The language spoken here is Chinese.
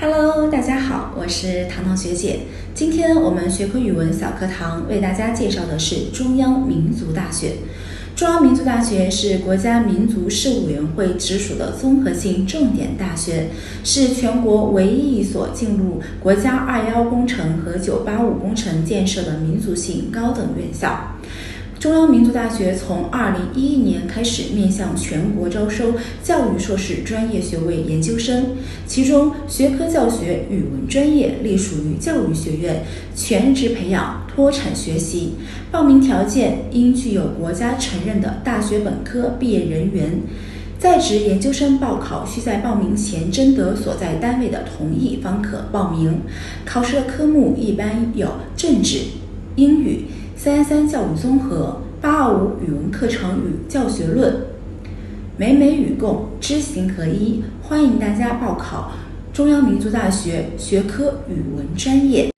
Hello，大家好，我是糖糖学姐。今天我们学科语文小课堂为大家介绍的是中央民族大学。中央民族大学是国家民族事务委员会直属的综合性重点大学，是全国唯一一所进入国家“二幺”工程和“九八五”工程建设的民族性高等院校。中央民族大学从二零一一年开始面向全国招收教育硕士专业学位研究生，其中学科教学语文专业隶属于教育学院，全职培养脱产学习。报名条件应具有国家承认的大学本科毕业人员。在职研究生报考需在报名前征得所在单位的同意方可报名。考试的科目一般有政治、英语。三三教育综合、八二五语文课程与教学论、美美与共知行合一，欢迎大家报考中央民族大学学科语文专业。